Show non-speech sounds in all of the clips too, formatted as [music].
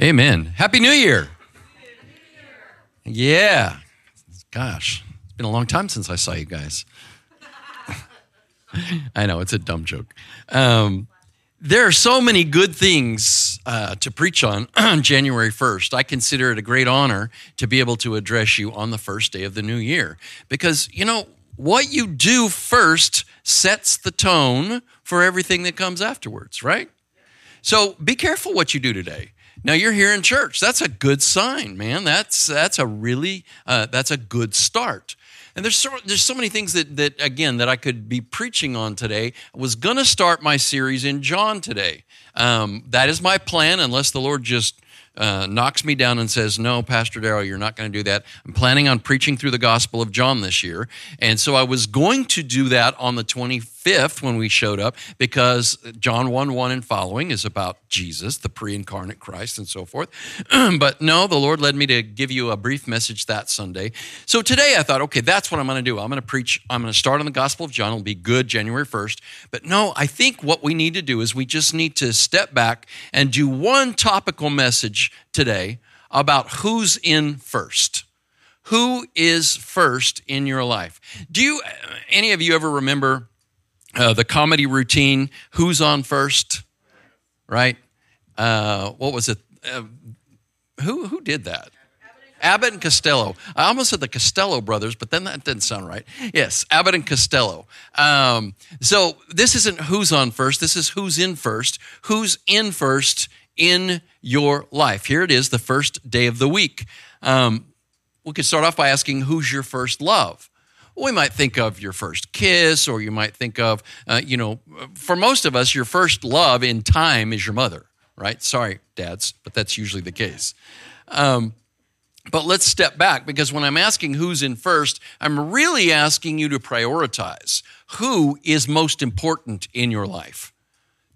Amen. Happy New Year. Yeah. Gosh, it's been a long time since I saw you guys. [laughs] I know, it's a dumb joke. Um, there are so many good things uh, to preach on [clears throat] on January 1st. I consider it a great honor to be able to address you on the first day of the new year because, you know, what you do first sets the tone for everything that comes afterwards, right? So be careful what you do today. Now you're here in church. That's a good sign, man. That's that's a really uh, that's a good start. And there's so, there's so many things that that again that I could be preaching on today. I was gonna start my series in John today. Um, that is my plan, unless the Lord just uh, knocks me down and says, No, Pastor Darrell, you're not going to do that. I'm planning on preaching through the Gospel of John this year. And so I was going to do that on the 25th when we showed up because John 1 1 and following is about Jesus, the pre incarnate Christ, and so forth. [clears throat] but no, the Lord led me to give you a brief message that Sunday. So today I thought, okay, that's what I'm going to do. I'm going to preach, I'm going to start on the Gospel of John. It'll be good January 1st. But no, I think what we need to do is we just need to step back and do one topical message today about who's in first. Who is first in your life? Do you, any of you ever remember uh, the comedy routine, Who's on First? Right? Uh, what was it? Uh, who, who did that? Abbott and Costello. I almost said the Costello brothers, but then that didn't sound right. Yes, Abbott and Costello. Um, so this isn't who's on first. This is who's in first. Who's in first in your life. Here it is, the first day of the week. Um, we could start off by asking, Who's your first love? We might think of your first kiss, or you might think of, uh, you know, for most of us, your first love in time is your mother, right? Sorry, dads, but that's usually the case. Um, but let's step back because when I'm asking who's in first, I'm really asking you to prioritize who is most important in your life.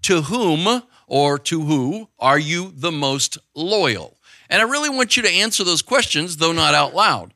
To whom or to who are you the most loyal? And I really want you to answer those questions, though not out loud.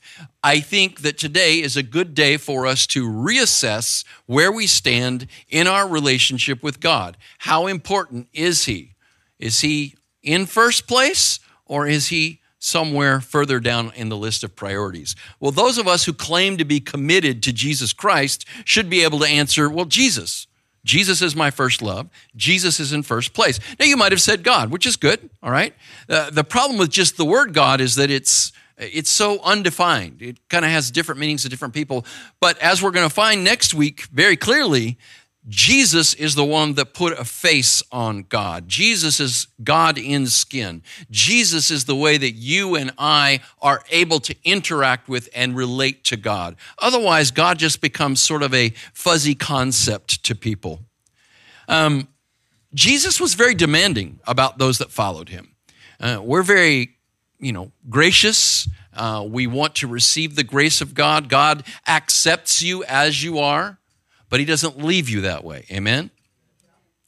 I think that today is a good day for us to reassess where we stand in our relationship with God. How important is He? Is He in first place or is He somewhere further down in the list of priorities? Well, those of us who claim to be committed to Jesus Christ should be able to answer, well, Jesus. Jesus is my first love. Jesus is in first place. Now, you might have said God, which is good, all right? Uh, the problem with just the word God is that it's it's so undefined. It kind of has different meanings to different people. But as we're going to find next week very clearly, Jesus is the one that put a face on God. Jesus is God in skin. Jesus is the way that you and I are able to interact with and relate to God. Otherwise, God just becomes sort of a fuzzy concept to people. Um, Jesus was very demanding about those that followed him. Uh, we're very, you know, gracious. Uh, we want to receive the grace of God. God accepts you as you are but he doesn't leave you that way. Amen?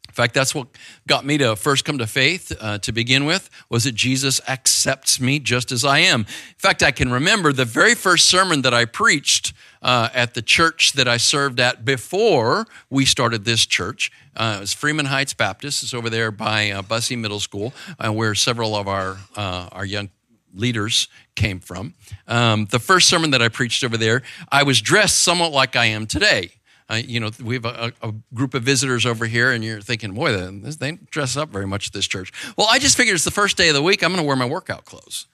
In fact, that's what got me to first come to faith uh, to begin with, was that Jesus accepts me just as I am. In fact, I can remember the very first sermon that I preached uh, at the church that I served at before we started this church. Uh, it was Freeman Heights Baptist. It's over there by uh, Bussey Middle School, uh, where several of our, uh, our young leaders came from. Um, the first sermon that I preached over there, I was dressed somewhat like I am today uh, you know, we have a, a, group of visitors over here, and you're thinking, boy, they, they dress up very much at this church. Well, I just figured it's the first day of the week. I'm going to wear my workout clothes,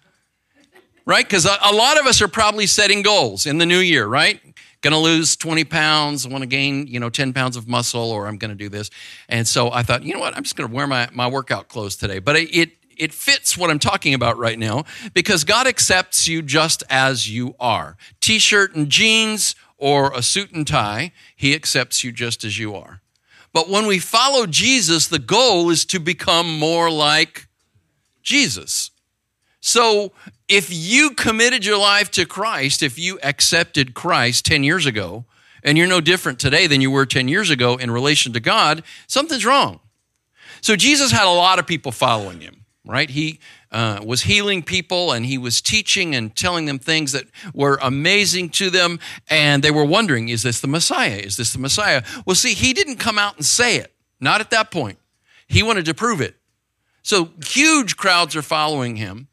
right? Because a, a lot of us are probably setting goals in the new year, right? Going to lose 20 pounds, I want to gain, you know, 10 pounds of muscle, or I'm going to do this. And so I thought, you know what, I'm just going to wear my, my workout clothes today. But it, it it fits what I'm talking about right now because God accepts you just as you are. T shirt and jeans, or a suit and tie, he accepts you just as you are. But when we follow Jesus, the goal is to become more like Jesus. So if you committed your life to Christ, if you accepted Christ 10 years ago, and you're no different today than you were 10 years ago in relation to God, something's wrong. So Jesus had a lot of people following him, right? He uh, was healing people and he was teaching and telling them things that were amazing to them. And they were wondering, is this the Messiah? Is this the Messiah? Well, see, he didn't come out and say it, not at that point. He wanted to prove it. So huge crowds are following him.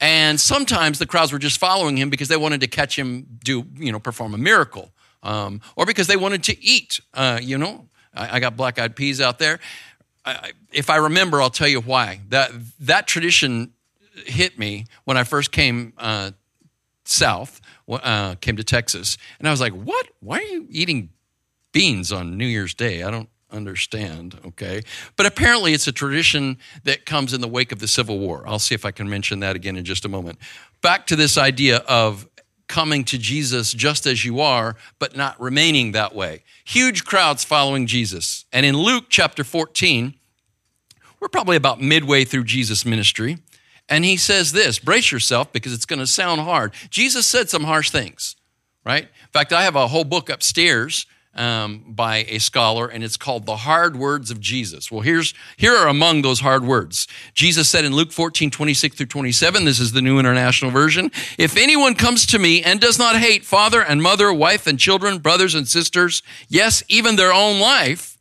And sometimes the crowds were just following him because they wanted to catch him do, you know, perform a miracle. Um, or because they wanted to eat. Uh, you know, I, got black eyed peas out there. I, if I remember, I'll tell you why. That, that tradition hit me when I first came uh, south, uh, came to Texas. And I was like, what? Why are you eating beans on New Year's Day? I don't understand, okay? But apparently it's a tradition that comes in the wake of the Civil War. I'll see if I can mention that again in just a moment. Back to this idea of coming to Jesus just as you are, but not remaining that way. Huge crowds following Jesus. And in Luke chapter 14, we're probably about midway through Jesus' ministry. And he says this brace yourself because it's going to sound hard. Jesus said some harsh things, right? In fact, I have a whole book upstairs um, by a scholar, and it's called The Hard Words of Jesus. Well, here's, here are among those hard words. Jesus said in Luke 14, 26 through 27, this is the New International Version If anyone comes to me and does not hate father and mother, wife and children, brothers and sisters, yes, even their own life,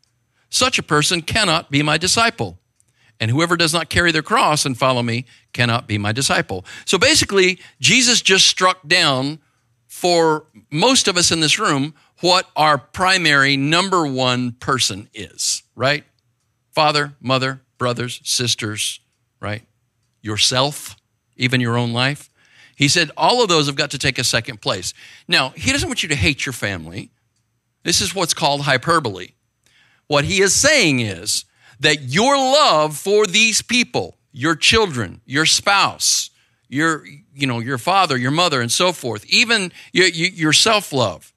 such a person cannot be my disciple. And whoever does not carry their cross and follow me cannot be my disciple. So basically, Jesus just struck down for most of us in this room what our primary number one person is, right? Father, mother, brothers, sisters, right? Yourself, even your own life. He said all of those have got to take a second place. Now, he doesn't want you to hate your family. This is what's called hyperbole. What he is saying is that your love for these people, your children, your spouse, your you know your father, your mother, and so forth, even your, your self love,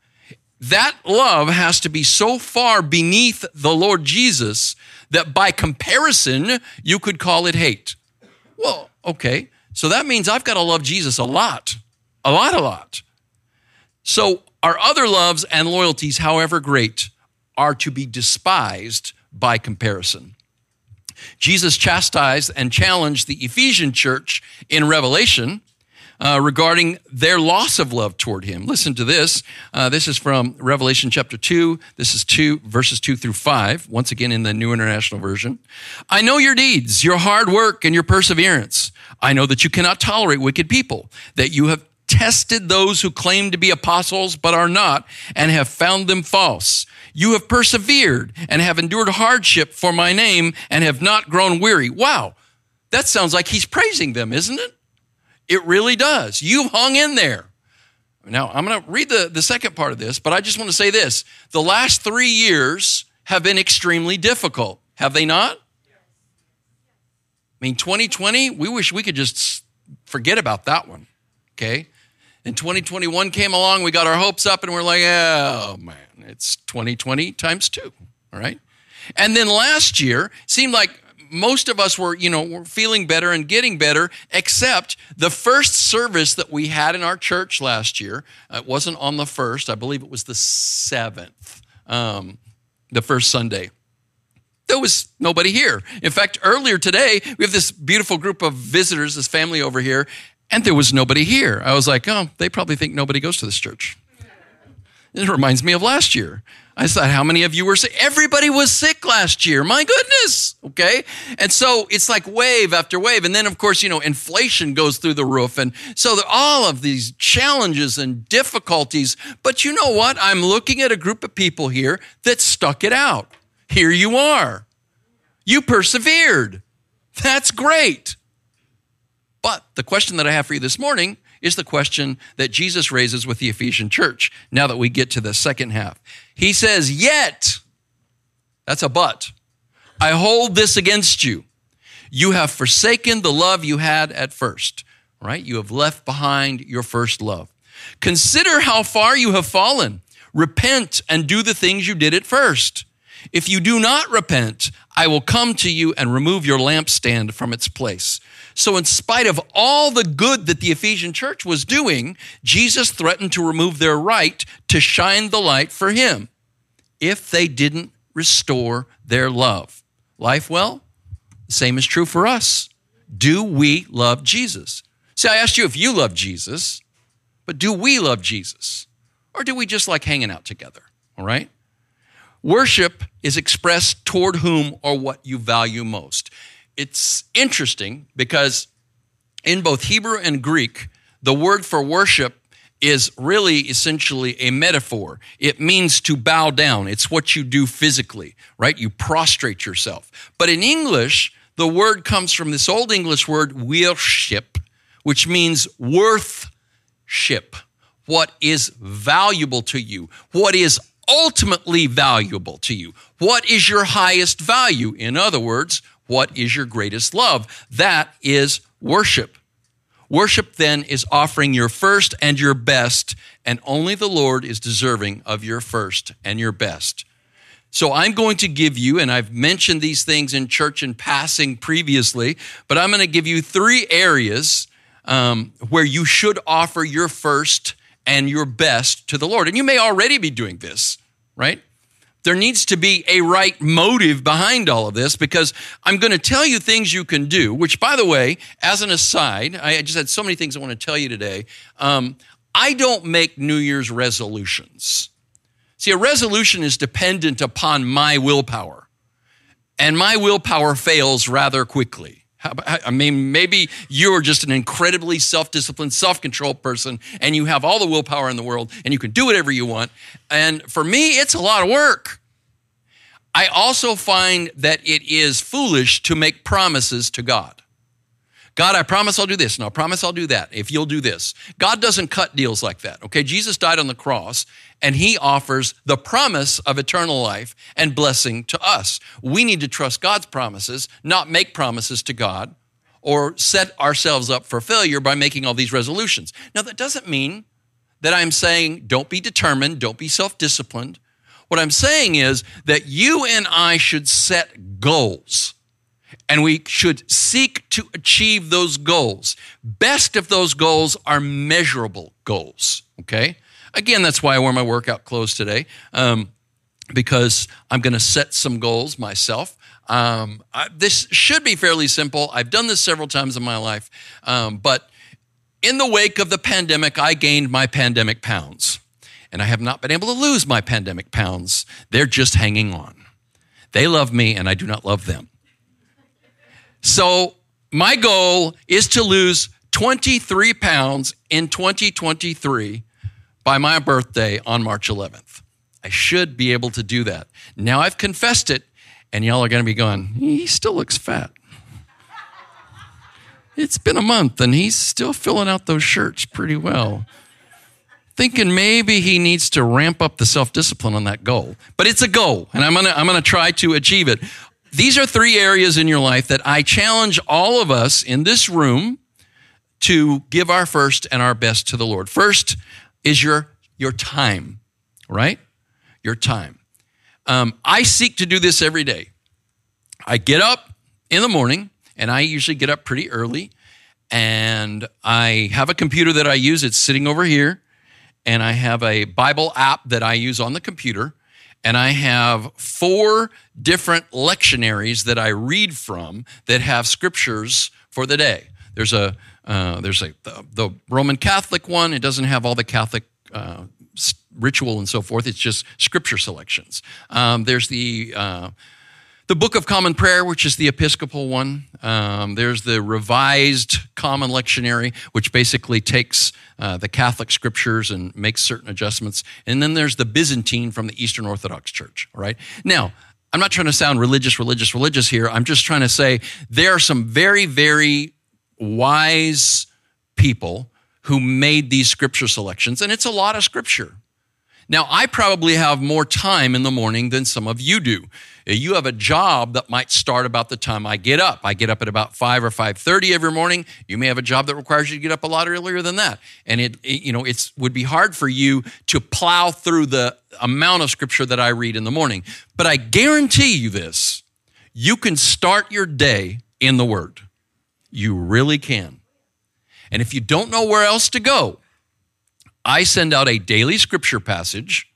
that love has to be so far beneath the Lord Jesus that by comparison you could call it hate. Well, okay, so that means I've got to love Jesus a lot, a lot, a lot. So our other loves and loyalties, however great, are to be despised by comparison. Jesus chastised and challenged the Ephesian church in Revelation uh, regarding their loss of love toward him. Listen to this. Uh, this is from Revelation chapter 2. This is 2, verses 2 through 5, once again in the New International Version. I know your deeds, your hard work, and your perseverance. I know that you cannot tolerate wicked people, that you have tested those who claim to be apostles but are not, and have found them false. You have persevered and have endured hardship for my name and have not grown weary. Wow, that sounds like he's praising them, isn't it? It really does. You've hung in there. Now, I'm going to read the, the second part of this, but I just want to say this. The last three years have been extremely difficult, have they not? I mean, 2020, we wish we could just forget about that one, okay? And 2021 came along, we got our hopes up, and we're like, oh man, it's 2020 times two, all right? And then last year seemed like most of us were, you know, were feeling better and getting better, except the first service that we had in our church last year. Uh, it wasn't on the first, I believe it was the seventh, um, the first Sunday there was nobody here. In fact, earlier today, we have this beautiful group of visitors, this family over here, and there was nobody here. I was like, oh, they probably think nobody goes to this church. It reminds me of last year. I thought, how many of you were sick? Everybody was sick last year. My goodness. Okay. And so it's like wave after wave. And then, of course, you know, inflation goes through the roof. And so all of these challenges and difficulties. But you know what? I'm looking at a group of people here that stuck it out. Here you are. You persevered. That's great. But the question that I have for you this morning is the question that Jesus raises with the Ephesian church now that we get to the second half. He says, Yet, that's a but, I hold this against you. You have forsaken the love you had at first, right? You have left behind your first love. Consider how far you have fallen. Repent and do the things you did at first. If you do not repent, I will come to you and remove your lampstand from its place. So, in spite of all the good that the Ephesian church was doing, Jesus threatened to remove their right to shine the light for him if they didn't restore their love. Life well, the same is true for us. Do we love Jesus? See, I asked you if you love Jesus, but do we love Jesus? Or do we just like hanging out together? All right? Worship is expressed toward whom or what you value most. it's interesting because in both Hebrew and Greek, the word for worship is really essentially a metaphor. It means to bow down. It's what you do physically, right? You prostrate yourself. But in English, the word comes from this old English word, worship, which means worthship. What is valuable to you? What is ultimately valuable to you? What is your highest value? In other words, what is your greatest love? That is worship. Worship then is offering your first and your best, and only the Lord is deserving of your first and your best. So I'm going to give you, and I've mentioned these things in church in passing previously, but I'm going to give you three areas um, where you should offer your first and your best to the Lord. And you may already be doing this, right? There needs to be a right motive behind all of this because I'm going to tell you things you can do, which, by the way, as an aside, I just had so many things I want to tell you today. Um, I don't make New Year's resolutions. See, a resolution is dependent upon my willpower, and my willpower fails rather quickly. I mean, maybe you're just an incredibly self disciplined, self controlled person and you have all the willpower in the world and you can do whatever you want. And for me, it's a lot of work. I also find that it is foolish to make promises to God. God, I promise I'll do this, and I promise I'll do that if you'll do this. God doesn't cut deals like that, okay? Jesus died on the cross, and he offers the promise of eternal life and blessing to us. We need to trust God's promises, not make promises to God or set ourselves up for failure by making all these resolutions. Now, that doesn't mean that I'm saying don't be determined, don't be self disciplined. What I'm saying is that you and I should set goals and we should seek to achieve those goals. Best if those goals are measurable goals, okay? Again, that's why I wear my workout clothes today, um, because I'm going to set some goals myself. Um, I, this should be fairly simple. I've done this several times in my life, um, but in the wake of the pandemic, I gained my pandemic pounds, and I have not been able to lose my pandemic pounds. They're just hanging on. They love me, and I do not love them. So, my goal is to lose 23 pounds in 2023 by my birthday on March 11th. I should be able to do that. Now I've confessed it, and y'all are going to be going, he still looks fat. It's been a month, and he's still filling out those shirts pretty well. Thinking maybe he needs to ramp up the self discipline on that goal. But it's a goal, and I'm going to I'm going to try to achieve it. These are three areas in your life that I challenge all of us in this room to give our first and our best to the Lord. First is your, your time, right? Your time. Um, I seek to do this every day. I get up in the morning, and I usually get up pretty early, and I have a computer that I use. It's sitting over here, and I have a Bible app that I use on the computer and I have four different lectionaries that I read from that have scriptures for the day. There's a uh, there's a the, the, Roman Catholic one. It doesn't have all the Catholic uh, ritual and so forth. It's just scripture selections. Um, there's the uh, the Book of Common Prayer, which is the Episcopal one. Um, there's the Revised Common Lectionary, which basically takes uh, the Catholic scriptures and makes certain adjustments. And then there's the Byzantine from the Eastern Orthodox Church, all right? Now, I'm not trying to sound religious, religious, religious here. I'm just trying to say there are some very, very wise people who made these scripture selections, and it's a lot of scripture. Now, I probably have more time in the morning than some of you do. You have a job that might start about the time I get up. I get up at about 5 or 5:30 every morning. You may have a job that requires you to get up a lot earlier than that. And it, it you know, it would be hard for you to plow through the amount of scripture that I read in the morning. But I guarantee you this. You can start your day in the word. You really can. And if you don't know where else to go, I send out a daily scripture passage,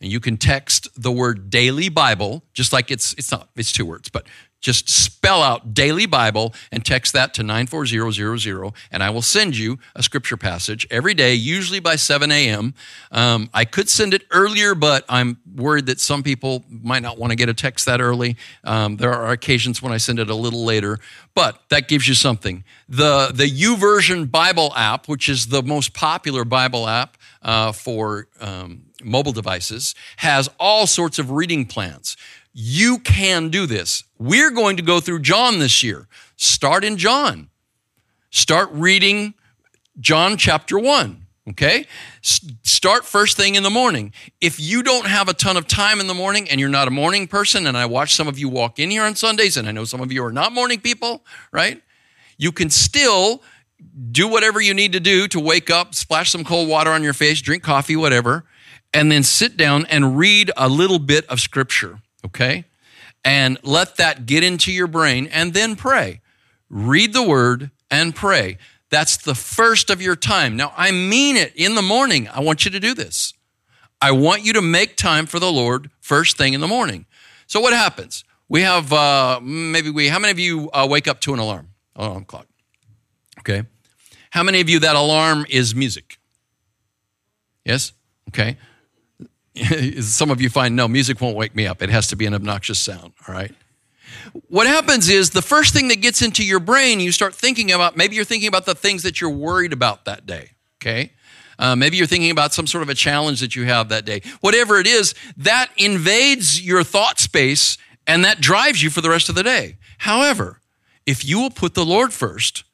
and you can text the word daily Bible, just like it's it's not it's two words, but Just spell out daily Bible and text that to 94000, and I will send you a scripture passage every day, usually by 7 a.m. Um, I could send it earlier, but I'm worried that some people might not want to get a text that early. Um, there are occasions when I send it a little later, but that gives you something. The, the YouVersion Bible app, which is the most popular Bible app uh, for um, mobile devices, has all sorts of reading plans. You can do this. We're going to go through John this year. Start in John. Start reading John chapter 1. Okay? Start first thing in the morning. If you don't have a ton of time in the morning and you're not a morning person, and I watch some of you walk in here on Sundays, and I know some of you are not morning people, right? You can still do whatever you need to do to wake up, splash some cold water on your face, drink coffee, whatever, and then sit down and read a little bit of scripture okay? And let that get into your brain and then pray. Read the word and pray. That's the first of your time. Now, I mean it in the morning. I want you to do this. I want you to make time for the Lord first thing in the morning. So, what happens? We have uh, maybe we, how many of you uh, wake up to an alarm? Alarm clock. Okay. How many of you that alarm is music? Yes? Okay. [laughs] some of you find no, music won't wake me up. It has to be an obnoxious sound, all right? What happens is the first thing that gets into your brain, you start thinking about, maybe you're thinking about the things that you're worried about that day, okay? Uh, maybe you're thinking about some sort of a challenge that you have that day. Whatever it is, that invades your thought space and that drives you for the rest of the day. However, if you will put the Lord first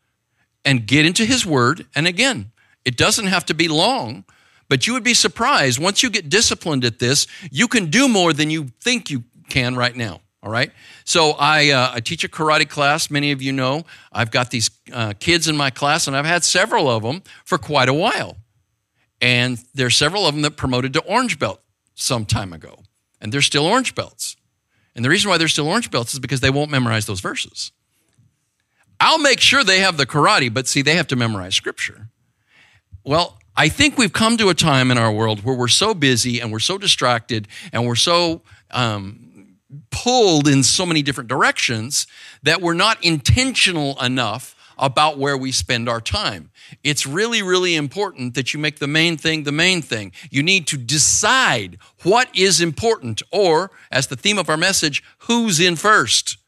and get into His Word, and again, it doesn't have to be long, but you would be surprised once you get disciplined at this, you can do more than you think you can right now. All right. So I, uh, I teach a karate class. Many of you know I've got these uh, kids in my class, and I've had several of them for quite a while. And there's several of them that promoted to orange belt some time ago, and they're still orange belts. And the reason why they're still orange belts is because they won't memorize those verses. I'll make sure they have the karate, but see, they have to memorize scripture. Well, I think we've come to a time in our world where we're so busy and we're so distracted and we're so um, pulled in so many different directions that we're not intentional enough about where we spend our time. It's really, really important that you make the main thing the main thing. You need to decide what is important, or, as the theme of our message, who's in first,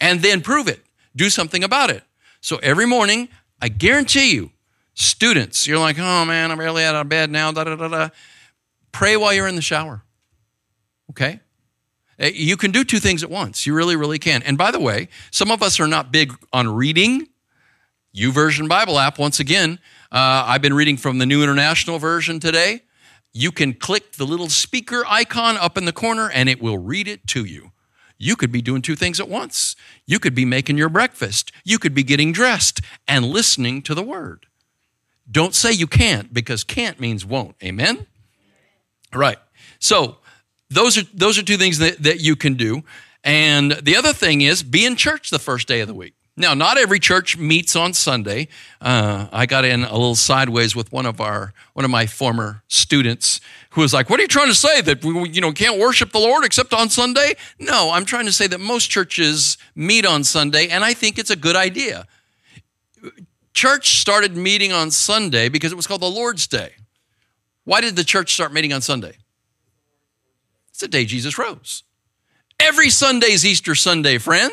and then prove it. Do something about it. So every morning, I guarantee you, Students, you're like, oh man, I'm barely out of bed now. Da, da, da, da. Pray while you're in the shower. Okay? Eh, you can do two things at once. You really, really can. And by the way, some of us are not big on reading. YouVersion Bible app, once again, uh, I've been reading from the New International Version today. You can click the little speaker icon up in the corner and it will read it to you. You could be doing two things at once. You could be making your breakfast. You could be getting dressed and listening to the word. Don't say you can't because can't means won't. Amen? Right. So those are those are two things that, that you can do. And the other thing is be in church the first day of the week. Now, not every church meets on Sunday. Uh, I got in a little sideways with one of our one of my former students who was like, "What are you trying to say that we you know can't worship the Lord except on Sunday?" No, I'm trying to say that most churches meet on Sunday, and I think it's a good idea church started meeting on Sunday because it was called the Lord's Day. Why did the church start meeting on Sunday? It's the day Jesus rose. Every Sunday is Easter Sunday, friend.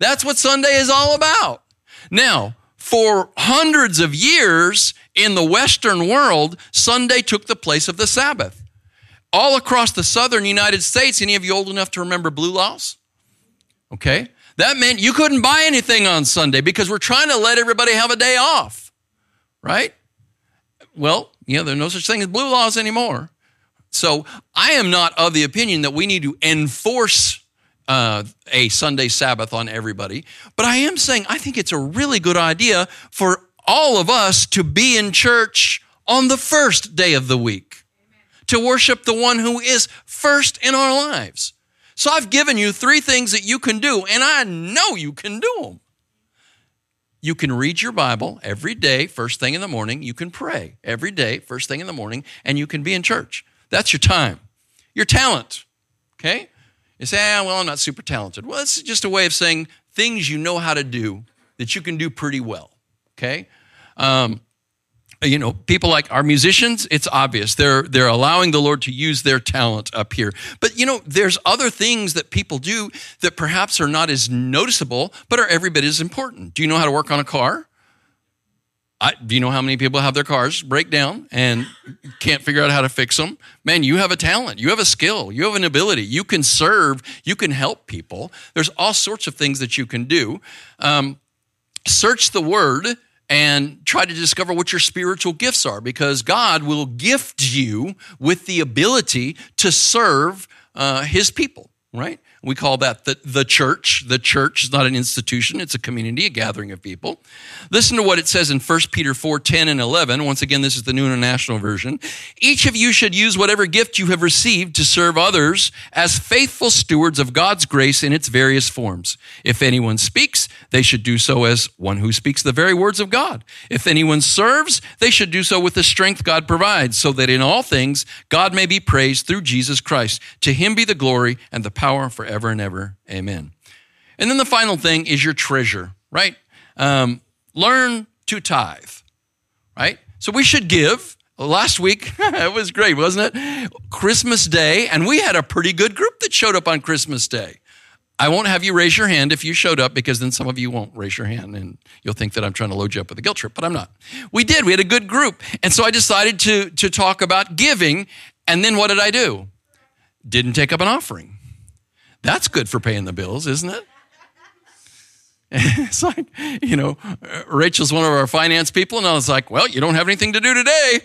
That's what Sunday is all about. Now, for hundreds of years in the Western world, Sunday took the place of the Sabbath. All across the southern United States, any of you old enough to remember blue laws? Okay. That meant you couldn't buy anything on Sunday because we're trying to let everybody have a day off, right? Well, you know, there's no such thing as blue laws anymore. So I am not of the opinion that we need to enforce uh, a Sunday Sabbath on everybody, but I am saying I think it's a really good idea for all of us to be in church on the first day of the week, to worship the one who is first in our lives. So I've given you three things that you can do, and I know you can do them. You can read your Bible every day, first thing in the morning. You can pray every day, first thing in the morning, and you can be in church. That's your time, your talent. Okay? You say, ah, well, I'm not super talented. Well, it's just a way of saying things you know how to do that you can do pretty well. Okay? Um, you know, people like our musicians, it's obvious. They're they're allowing the Lord to use their talent up here. But you know, there's other things that people do that perhaps are not as noticeable, but are every bit as important. Do you know how to work on a car? I, do you know how many people have their cars break down and can't figure out how to fix them? Man, you have a talent, you have a skill, you have an ability. You can serve, you can help people. There's all sorts of things that you can do. Um, search the Word and try to discover what your spiritual gifts are because God will gift you with the ability to serve uh, His people, right? We call that the, the church. The church is not an institution, it's a community, a gathering of people. Listen to what it says in 1 Peter 4 10 and 11. Once again, this is the New International Version. Each of you should use whatever gift you have received to serve others as faithful stewards of God's grace in its various forms. If anyone speaks, they should do so as one who speaks the very words of God. If anyone serves, they should do so with the strength God provides, so that in all things God may be praised through Jesus Christ. To him be the glory and the power forever and ever. Amen. And then the final thing is your treasure, right? Um, learn to tithe, right? So we should give. Last week, [laughs] it was great, wasn't it? Christmas Day, and we had a pretty good group that showed up on Christmas Day. I won't have you raise your hand if you showed up because then some of you won't raise your hand and you'll think that I'm trying to load you up with a guilt trip, but I'm not. We did. We had a good group. And so I decided to, to talk about giving. And then what did I do? Didn't take up an offering. That's good for paying the bills, isn't it? [laughs] it's like, you know, Rachel's one of our finance people, and I was like, well, you don't have anything to do today.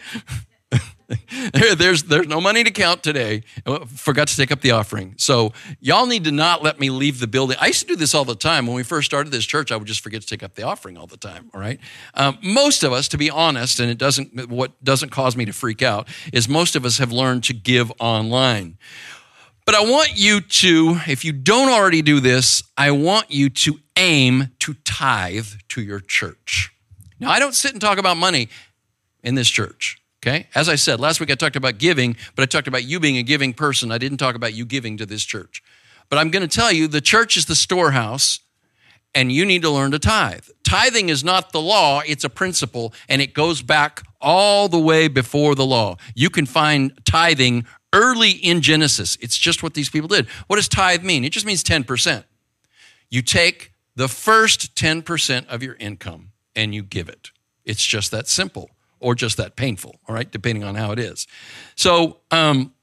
[laughs] there, there's, there's no money to count today. Forgot to take up the offering. So, y'all need to not let me leave the building. I used to do this all the time. When we first started this church, I would just forget to take up the offering all the time. All right. Um, most of us, to be honest, and it doesn't, what doesn't cause me to freak out, is most of us have learned to give online. But I want you to, if you don't already do this, I want you to aim to tithe to your church. Now, I don't sit and talk about money in this church. Okay? As I said, last week I talked about giving, but I talked about you being a giving person. I didn't talk about you giving to this church. But I'm going to tell you the church is the storehouse, and you need to learn to tithe. Tithing is not the law, it's a principle, and it goes back all the way before the law. You can find tithing early in Genesis. It's just what these people did. What does tithe mean? It just means 10%. You take the first 10% of your income and you give it. It's just that simple or just that painful, all right, depending on how it is. So, um,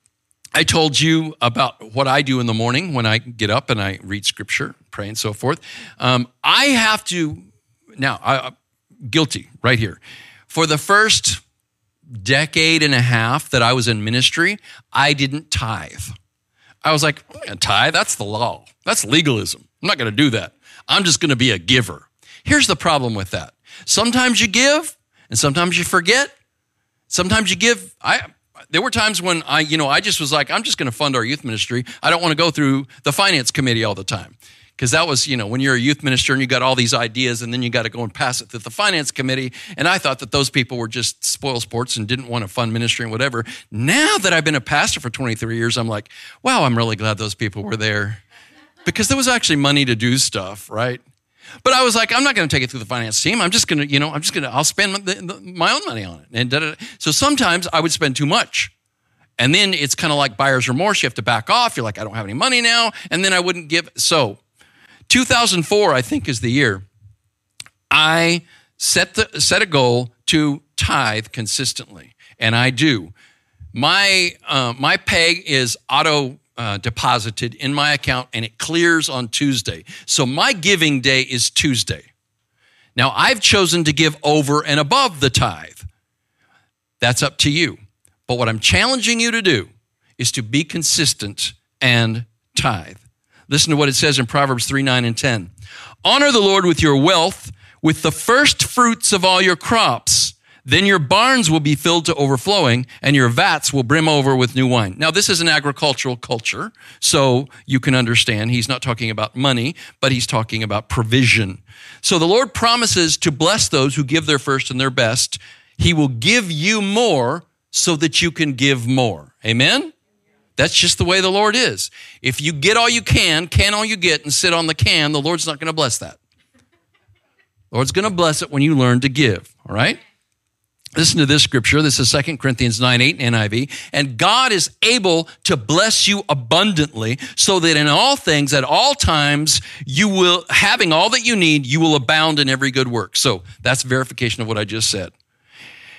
I told you about what I do in the morning when I get up and I read scripture, pray, and so forth. Um, I have to, now, I, guilty right here. For the first decade and a half that I was in ministry, I didn't tithe. I was like, tithe, that's the law. That's legalism. I'm not going to do that. I'm just going to be a giver. Here's the problem with that. Sometimes you give and sometimes you forget. Sometimes you give. I there were times when I, you know, I just was like, I'm just going to fund our youth ministry. I don't want to go through the finance committee all the time because that was, you know, when you're a youth minister and you got all these ideas and then you got to go and pass it to the finance committee. And I thought that those people were just spoil sports and didn't want to fund ministry and whatever. Now that I've been a pastor for 23 years, I'm like, wow, I'm really glad those people were there because there was actually money to do stuff, right? But I was like, I'm not going to take it through the finance team. I'm just going to, you know, I'm just going to, I'll spend my, the, my own money on it. And da, da, da. so sometimes I would spend too much. And then it's kind of like buyer's remorse. You have to back off. You're like, I don't have any money now. And then I wouldn't give. So 2004, I think, is the year I set the set a goal to tithe consistently, and I do. My uh, my pay is auto uh, deposited in my account, and it clears on Tuesday. So my giving day is Tuesday. Now I've chosen to give over and above the tithe. That's up to you. But what I'm challenging you to do is to be consistent and tithe. Listen to what it says in Proverbs 3 9 and 10. Honor the Lord with your wealth, with the first fruits of all your crops. Then your barns will be filled to overflowing, and your vats will brim over with new wine. Now, this is an agricultural culture, so you can understand he's not talking about money, but he's talking about provision. So the Lord promises to bless those who give their first and their best. He will give you more so that you can give more. Amen? That's just the way the Lord is. If you get all you can, can all you get, and sit on the can, the Lord's not going to bless that. The Lord's going to bless it when you learn to give, all right? Listen to this scripture. This is 2 Corinthians 9 8 NIV. And God is able to bless you abundantly so that in all things, at all times, you will, having all that you need, you will abound in every good work. So that's verification of what I just said.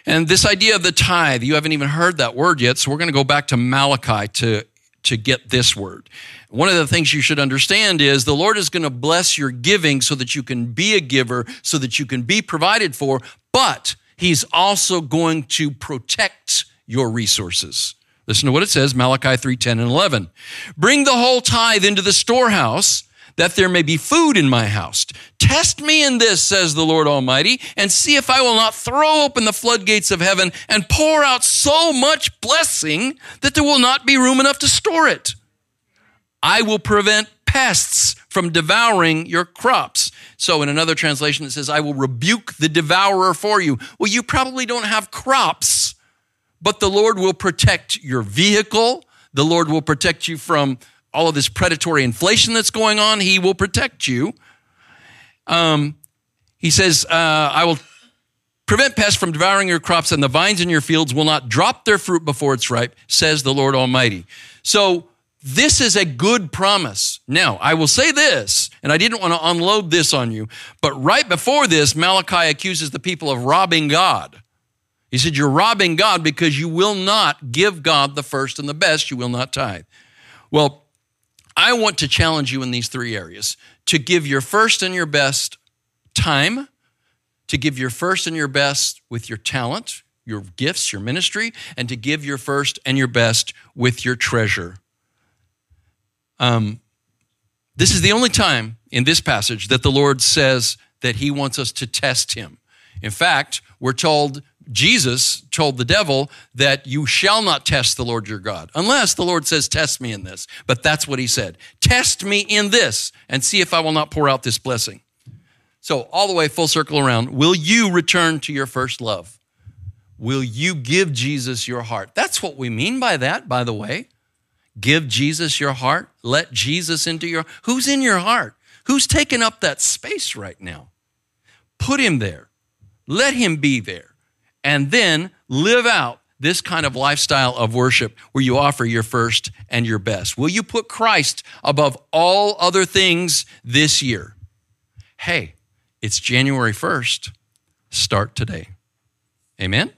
And this idea of the tithe, you haven't even heard that word yet. So we're going to go back to Malachi to, to get this word. One of the things you should understand is the Lord is going to bless your giving so that you can be a giver, so that you can be provided for, but He's also going to protect your resources. Listen to what it says, Malachi 3 10 and 11. Bring the whole tithe into the storehouse that there may be food in my house. Test me in this, says the Lord Almighty, and see if I will not throw open the floodgates of heaven and pour out so much blessing that there will not be room enough to store it. I will prevent pests from devouring your crops. So, in another translation, it says, I will rebuke the devourer for you. Well, you probably don't have crops, but the Lord will protect your vehicle. The Lord will protect you from all of this predatory inflation that's going on. He will protect you. Um, he says, uh, I will prevent pests from devouring your crops, and the vines in your fields will not drop their fruit before it's ripe, says the Lord Almighty. So, this is a good promise. Now, I will say this, and I didn't want to unload this on you, but right before this, Malachi accuses the people of robbing God. He said, You're robbing God because you will not give God the first and the best. You will not tithe. Well, I want to challenge you in these three areas to give your first and your best time, to give your first and your best with your talent, your gifts, your ministry, and to give your first and your best with your treasure um, this is the only time in this passage that the Lord says that he wants us to test him. In fact, we're told, Jesus told the devil that you shall not test the Lord your God, unless the Lord says, Test me in this. But that's what he said. Test me in this and see if I will not pour out this blessing. So, all the way full circle around, will you return to your first love? Will you give Jesus your heart? That's what we mean by that, by the way. Give Jesus your heart. Let Jesus into your Who's in your heart? Who's taking up that space right now? Put him there. Let him be there. And then live out this kind of lifestyle of worship where you offer your first and your best. Will you put Christ above all other things this year? Hey, it's January 1st. Start today. Amen.